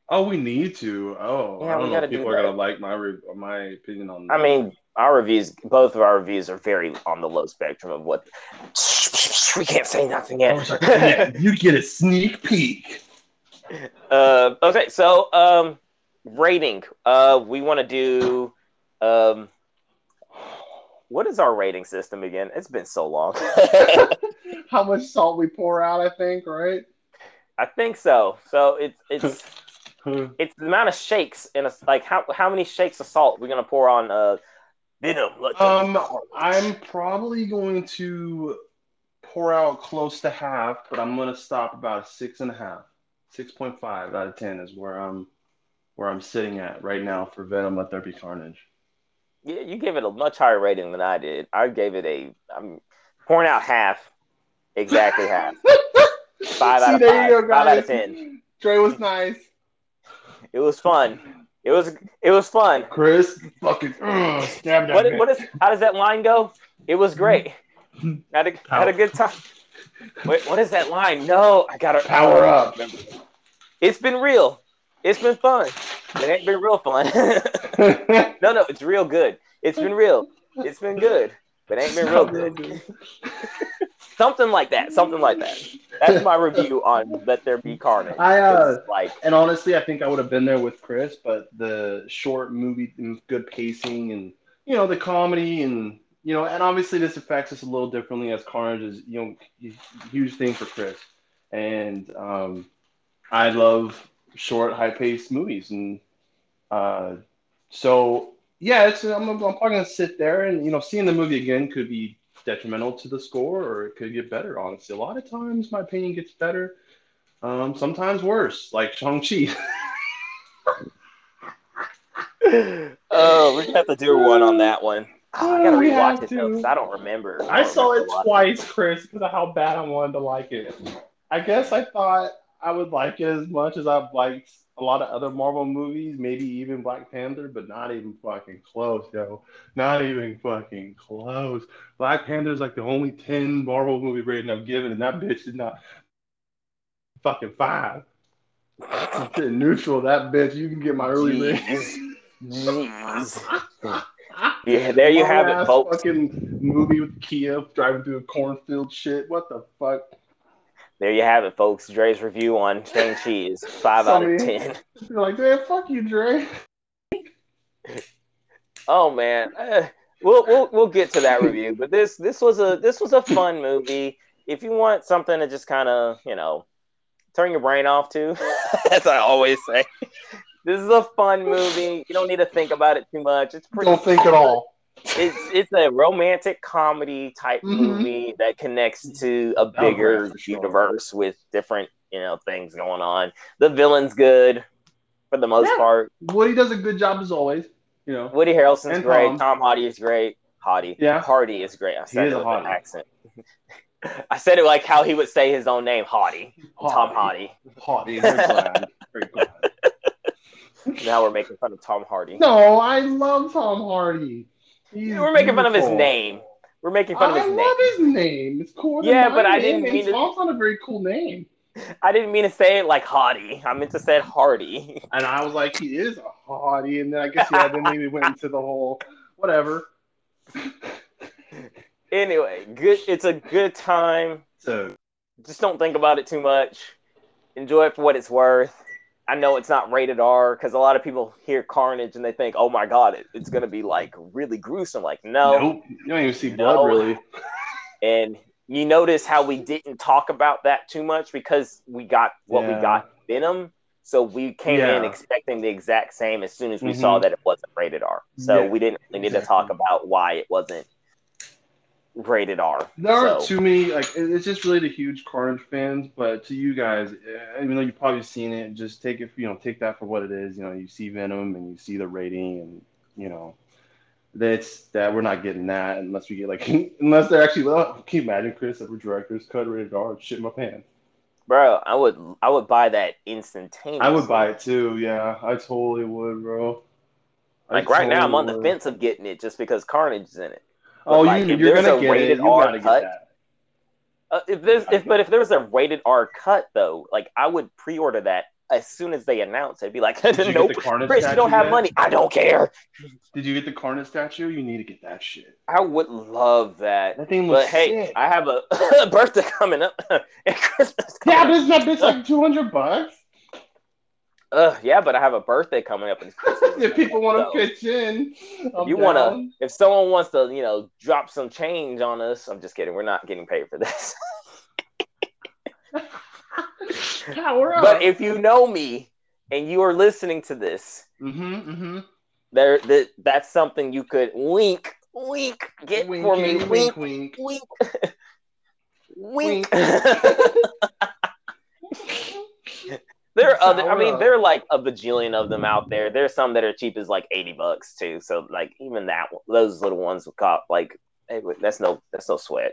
Oh, we need to. Oh, Yeah, I we don't know if people are gonna like my re- my opinion on that. I mean, our reviews, both of our reviews are very on the low spectrum of what (laughs) we can't say nothing yet. You get a sneak peek. Uh, okay, so um, rating. Uh, we want to do um, what is our rating system again? It's been so long. (laughs) How much salt we pour out, I think, right? I think so. So it's it's (laughs) it's the amount of shakes in a like how how many shakes of salt we're gonna pour on uh venom. Let Um. I'm probably going to pour out close to half, but I'm gonna stop about a six and a half. Six point five out of ten is where I'm where I'm sitting at right now for Venom Let There Be Carnage. Yeah, you gave it a much higher rating than I did. I gave it a. I'm pouring out half, exactly half. (laughs) Five out of there five. you go, Five out of ten. Dre was nice. It was fun. It was. It was fun. Chris, fucking ugh, stab that What, bitch. what is? How does that line go? It was great. Had a had a good time. Wait, what is that line? No, I gotta Power I up. remember. It's been real. It's been fun. It ain't been real fun. (laughs) no, no, it's real good. It's been real. It's been good, but ain't been real good. (laughs) Something like that. Something like that. That's my review on Let There Be Carnage. I, uh, like And honestly, I think I would have been there with Chris, but the short movie, good pacing, and you know the comedy, and you know, and obviously this affects us a little differently as Carnage is you know huge thing for Chris, and um, I love short, high paced movies, and uh, so yeah, it's I'm, I'm probably gonna sit there and you know seeing the movie again could be detrimental to the score or it could get better. Honestly, a lot of times my opinion gets better. Um, sometimes worse, like Shang-Chi. (laughs) oh, we have to do one on that one. Oh, I gotta rewatch it though, to. 'cause I don't remember. I don't saw it remember watching twice, Chris, because of how bad I wanted to like it. I guess I thought I would like it as much as I've liked a lot of other Marvel movies, maybe even Black Panther, but not even fucking close, yo. Not even fucking close. Black Panther is like the only 10 Marvel movie rating I've given, and that bitch is not fucking five. I'm sitting neutral, that bitch. You can get my early rating. Jeez. (laughs) Yeah, there you have it, folks. Fucking movie with Kia driving through a cornfield shit. What the fuck? There you have it, folks. Dre's review on Shang-Chi is five out of ten. (laughs) You're like, man, fuck you, Dre. (laughs) Oh man, Uh, we'll we'll we'll get to that review. But this this was a this was a fun movie. If you want something to just kind of you know turn your brain off to, (laughs) as I always say, this is a fun movie. You don't need to think about it too much. It's pretty. Don't think at all. It's it's a romantic comedy type Mhm. movie that connects to a Oh, yeah, bigger for sure. universe with different you know things going on. The villain's good for the most Yeah. part. Woody does a good job as always. You know. Woody Harrelson's And great. Tom. Tom Hardy is great. Hardy. Yeah. Hardy is great. I said is it a with an accent. (laughs) I said it like how he would say his own name, Hardy. Tom Hardy. Hardy. Very glad. Very glad. (laughs) Now we're making fun of Tom Hardy. No, I love Tom Hardy. He's we're making fun of his name. We're making fun of his name. I love his name. It's cool. Yeah, but I didn't mean to- Tom's not a very cool name. I didn't mean to say it like Hardy. I meant to say it Hardy. (laughs) And I was like, he is a hottie. And then I guess yeah, then maybe went into the whole whatever. anyway, good. It's a good time. So Just don't think about it too much. Enjoy it for what it's worth. I know it's not rated R because a lot of people hear Carnage and they think, "Oh my God, it, it's gonna be like really gruesome." Like, no. nope, you don't even see blood No. really. And you notice how we didn't talk about that too much because we got what we Yeah. got Venom. So we came in expecting the exact same as soon as we Mhm. saw that it wasn't rated R. So Yeah, we didn't really need to talk about why it wasn't rated R. There aren't So- too many. Like it's just really the huge Carnage fans. But to you guys, even though you've probably seen it, just take it. You know, take that for what it is. You know, you see Venom and you see the rating, and you know, that's that we're not getting that unless we get like (laughs) unless they're actually. Well, can you imagine Chris that we're directors cut rated R? Shit my pants. Bro, I would I would buy that instantaneously. I would buy it too. Yeah, I totally would, bro. I Like right now, I'm on the would. fence of getting it just because Carnage is in it. Oh, Like, you, you're gonna a get it. rated You R gotta cut, get that. Uh, if there's if but if there was a rated R cut though, like I would pre-order that as soon as they announce it. Be like, (laughs) Did you get nope, Chris, you don't have yet? money. I don't care. Did you get the Carnage statue? You need to get that shit. I would love that. That thing looks But looks hey, sick. I have a, a (laughs) birthday coming up (laughs) and Christmas. Yeah, Coming but up. isn't that bitch like two hundred bucks? Ugh, yeah, but I have a birthday coming up and (laughs) if people want to So, pitch in, if you want to, if someone wants to, you know, drop some change on us, I'm just kidding. We're not getting paid for this. (laughs) but if you know me and you are listening to this, mm-hmm, mm-hmm. there that that's something you could wink, wink, get for me, wink, wink, wink, wink. Wink. (laughs) there are other. I mean, there are like a bajillion of them out there. There's some that are cheap as like eighty bucks too. So like even that, those little ones would cost like hey, that's no that's no sweat.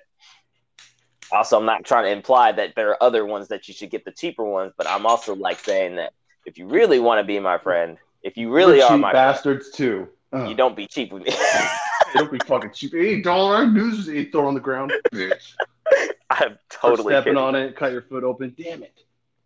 Also, I'm not trying to imply that there are other ones that you should get the cheaper ones, but I'm also like saying that if you really want to be my friend, if you really We're are my friend, bastards too. Uh, you don't be cheap with me. (laughs) don't be fucking cheap. Eight dollar news is eight throw on the ground. Bitch. (laughs) I'm totally stepping kidding. on it, cut your foot open. Damn it.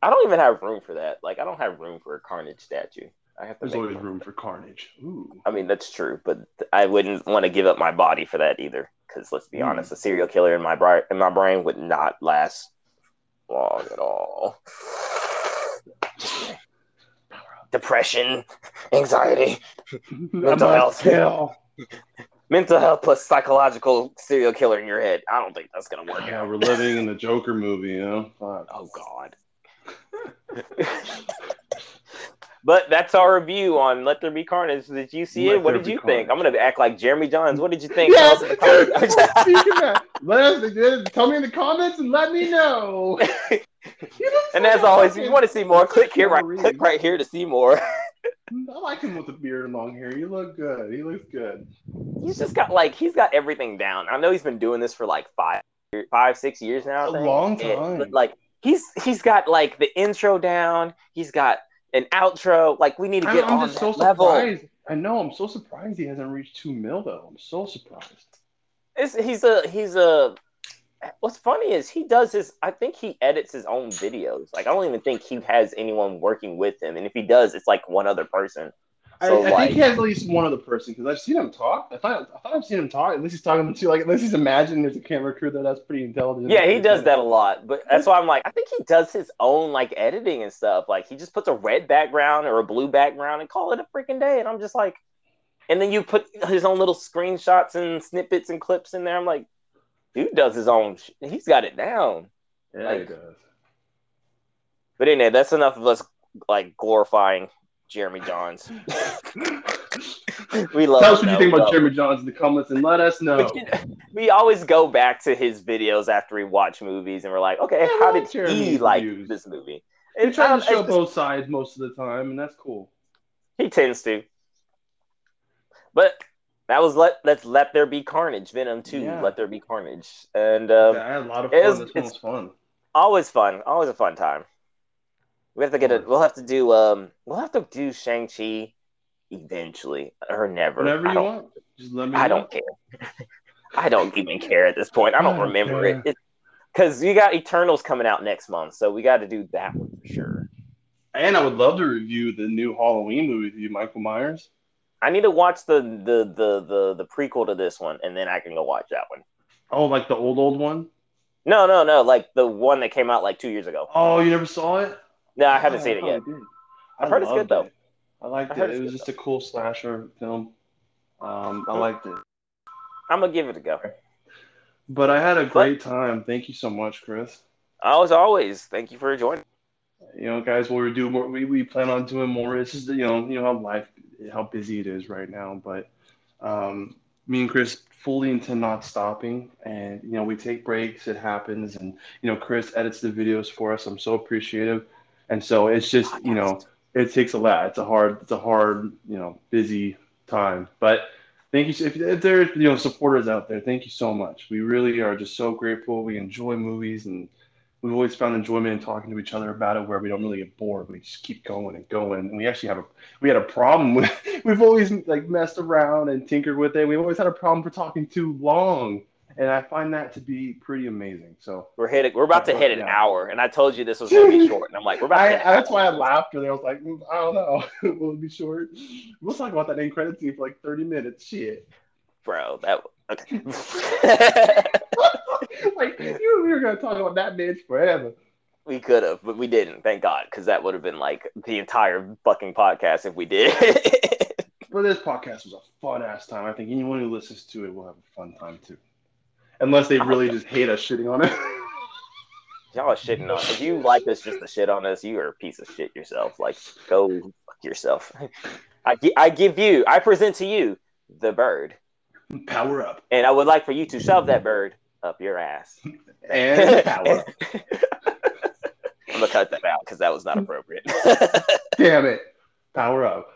I don't even have room for that. Like I don't have room for a Carnage statue. I have to. There's always room. for carnage. Ooh. I mean, that's true, but I wouldn't want to give up my body for that either. Because let's be Hmm. honest, a serial killer in my bri- in my brain would not last long at all. (sighs) Depression, anxiety, (laughs) Mental health. kill. (laughs) mental health plus psychological serial killer in your head. I don't think that's gonna work Yeah, out. we're living in the Joker movie, you know. Fuck. Oh God. But that's our review on Let There Be Carnage. Did you see Let it? What did Be you think? Carnage. I'm gonna act like Jeremy Jahns. What did you think? Yes, Tell us in the comments. speaking of that, let us tell me in the comments and let me know. (laughs) And as always, if you want to see more, click here, right, Wolverine. click right here to see more. (laughs) I like him with the beard and long hair. You look good. He looks good. He's just got like he's got everything down. I know he's been doing this for like five, five, six years now. I A think. long And- time. but like he's he's got like the intro down. He's got an outro. Like we need to get I'm on just so level. surprised. I know. I'm so surprised he hasn't reached two mil though. I'm so surprised. It's, he's a he's a. What's funny is he does his. I think he edits his own videos. Like I don't even think he has anyone working with him, and if he does, it's like one other person. I, So, I like- think he has at least one other person because I've seen him talk. I thought I thought I've seen him talk. At least he's talking to like at least he's imagining there's a camera crew there. That's pretty intelligent. Yeah, he does that a lot, but that's why I'm like, I think he does his own like editing and stuff. Like he just puts a red background or a blue background and call it a freaking day, and I'm just like, And then you put his own little screenshots and snippets and clips in there. I'm like, dude does his own. Sh- he's got it down. Yeah, Like- he does. But anyway, that's enough of us like glorifying Jeremy Jahns. (laughs) we love. Tell us what you think about Jeremy Jahns in the comments and let us know. (laughs) We always go back to his videos after we watch movies, and we're like, okay, Yeah, how did like Jeremy's he like this movie? He tries um, to show both sides most of the time, and that's cool. He tends to. But that was let let's let there be carnage. Venom two, Yeah. let there be carnage, and um, Yeah, I had a lot of it fun. this one it's- was fun. always fun, always a fun time. We have to get. Always. We'll have to do. Um, we'll have to do Shang Chi eventually or never. Whenever I you want, just let me. I know. don't care. (laughs) I don't even care at this point. I don't I don't remember care. it. Because you got Eternals coming out next month, so we got to do that one for sure. And I would love to review the new Halloween movie with you, Michael Myers. I need to watch the the the the the prequel to this one, and then I can go watch that one. Oh, like the old old one. No, no, no, like the one that came out like two years ago. Oh, you never saw it? No, I haven't Oh, seen it yet. probably. I've heard it's good, loved though. I liked I it. It was just a cool slasher film. Um, I liked it. I'm gonna give it a go. But I had a great time. Thank you so much, Chris. As always, thank you for joining. You know, guys, we'll do more. We, we plan on doing more. It's just you know, you know how life, how busy it is right now. But um, me and Chris fully intend not stopping, and you know, we take breaks. It happens, and you know, Chris edits the videos for us. I'm so appreciative, and so it's just you know, it takes a lot. It's a hard, it's a hard, you know, busy time. But thank you. If, if there, are, you know, supporters out there, thank you so much. We really are just so grateful. We enjoy movies and we've always found enjoyment in talking to each other about it where we don't really get bored we just keep going and going and we actually have a we had a problem with (laughs) we've always like messed around and tinkered with it We've always had a problem for talking too long and i find that to be pretty amazing so We're hitting. We're about to hit an Yeah. hour, and I told you this was gonna be (laughs) short. And I'm like, we're about. I, to hit that's why I laughed earlier. I was like, mm, I don't know. (laughs) Will it be short? We'll talk about that end credit scene for like 30 minutes. Shit. bro. That okay. (laughs) like, you we were going to talk about that bitch forever. we could have, but we didn't. Thank God, because that would have been like the entire fucking podcast if we did. But this podcast was a fun ass time. I think anyone who listens to it will have a fun time too. Unless they really just hate us shitting on it. (laughs) Y'all are shitting on. If you like us just to shit on us, you are a piece of shit yourself. Like, go fuck yourself. I, I give you, I present to you the bird, Power up. and I would like for you to shove that bird up your ass. And (laughs) power up. I'm gonna cut that out because that was not appropriate. Damn it. Power up.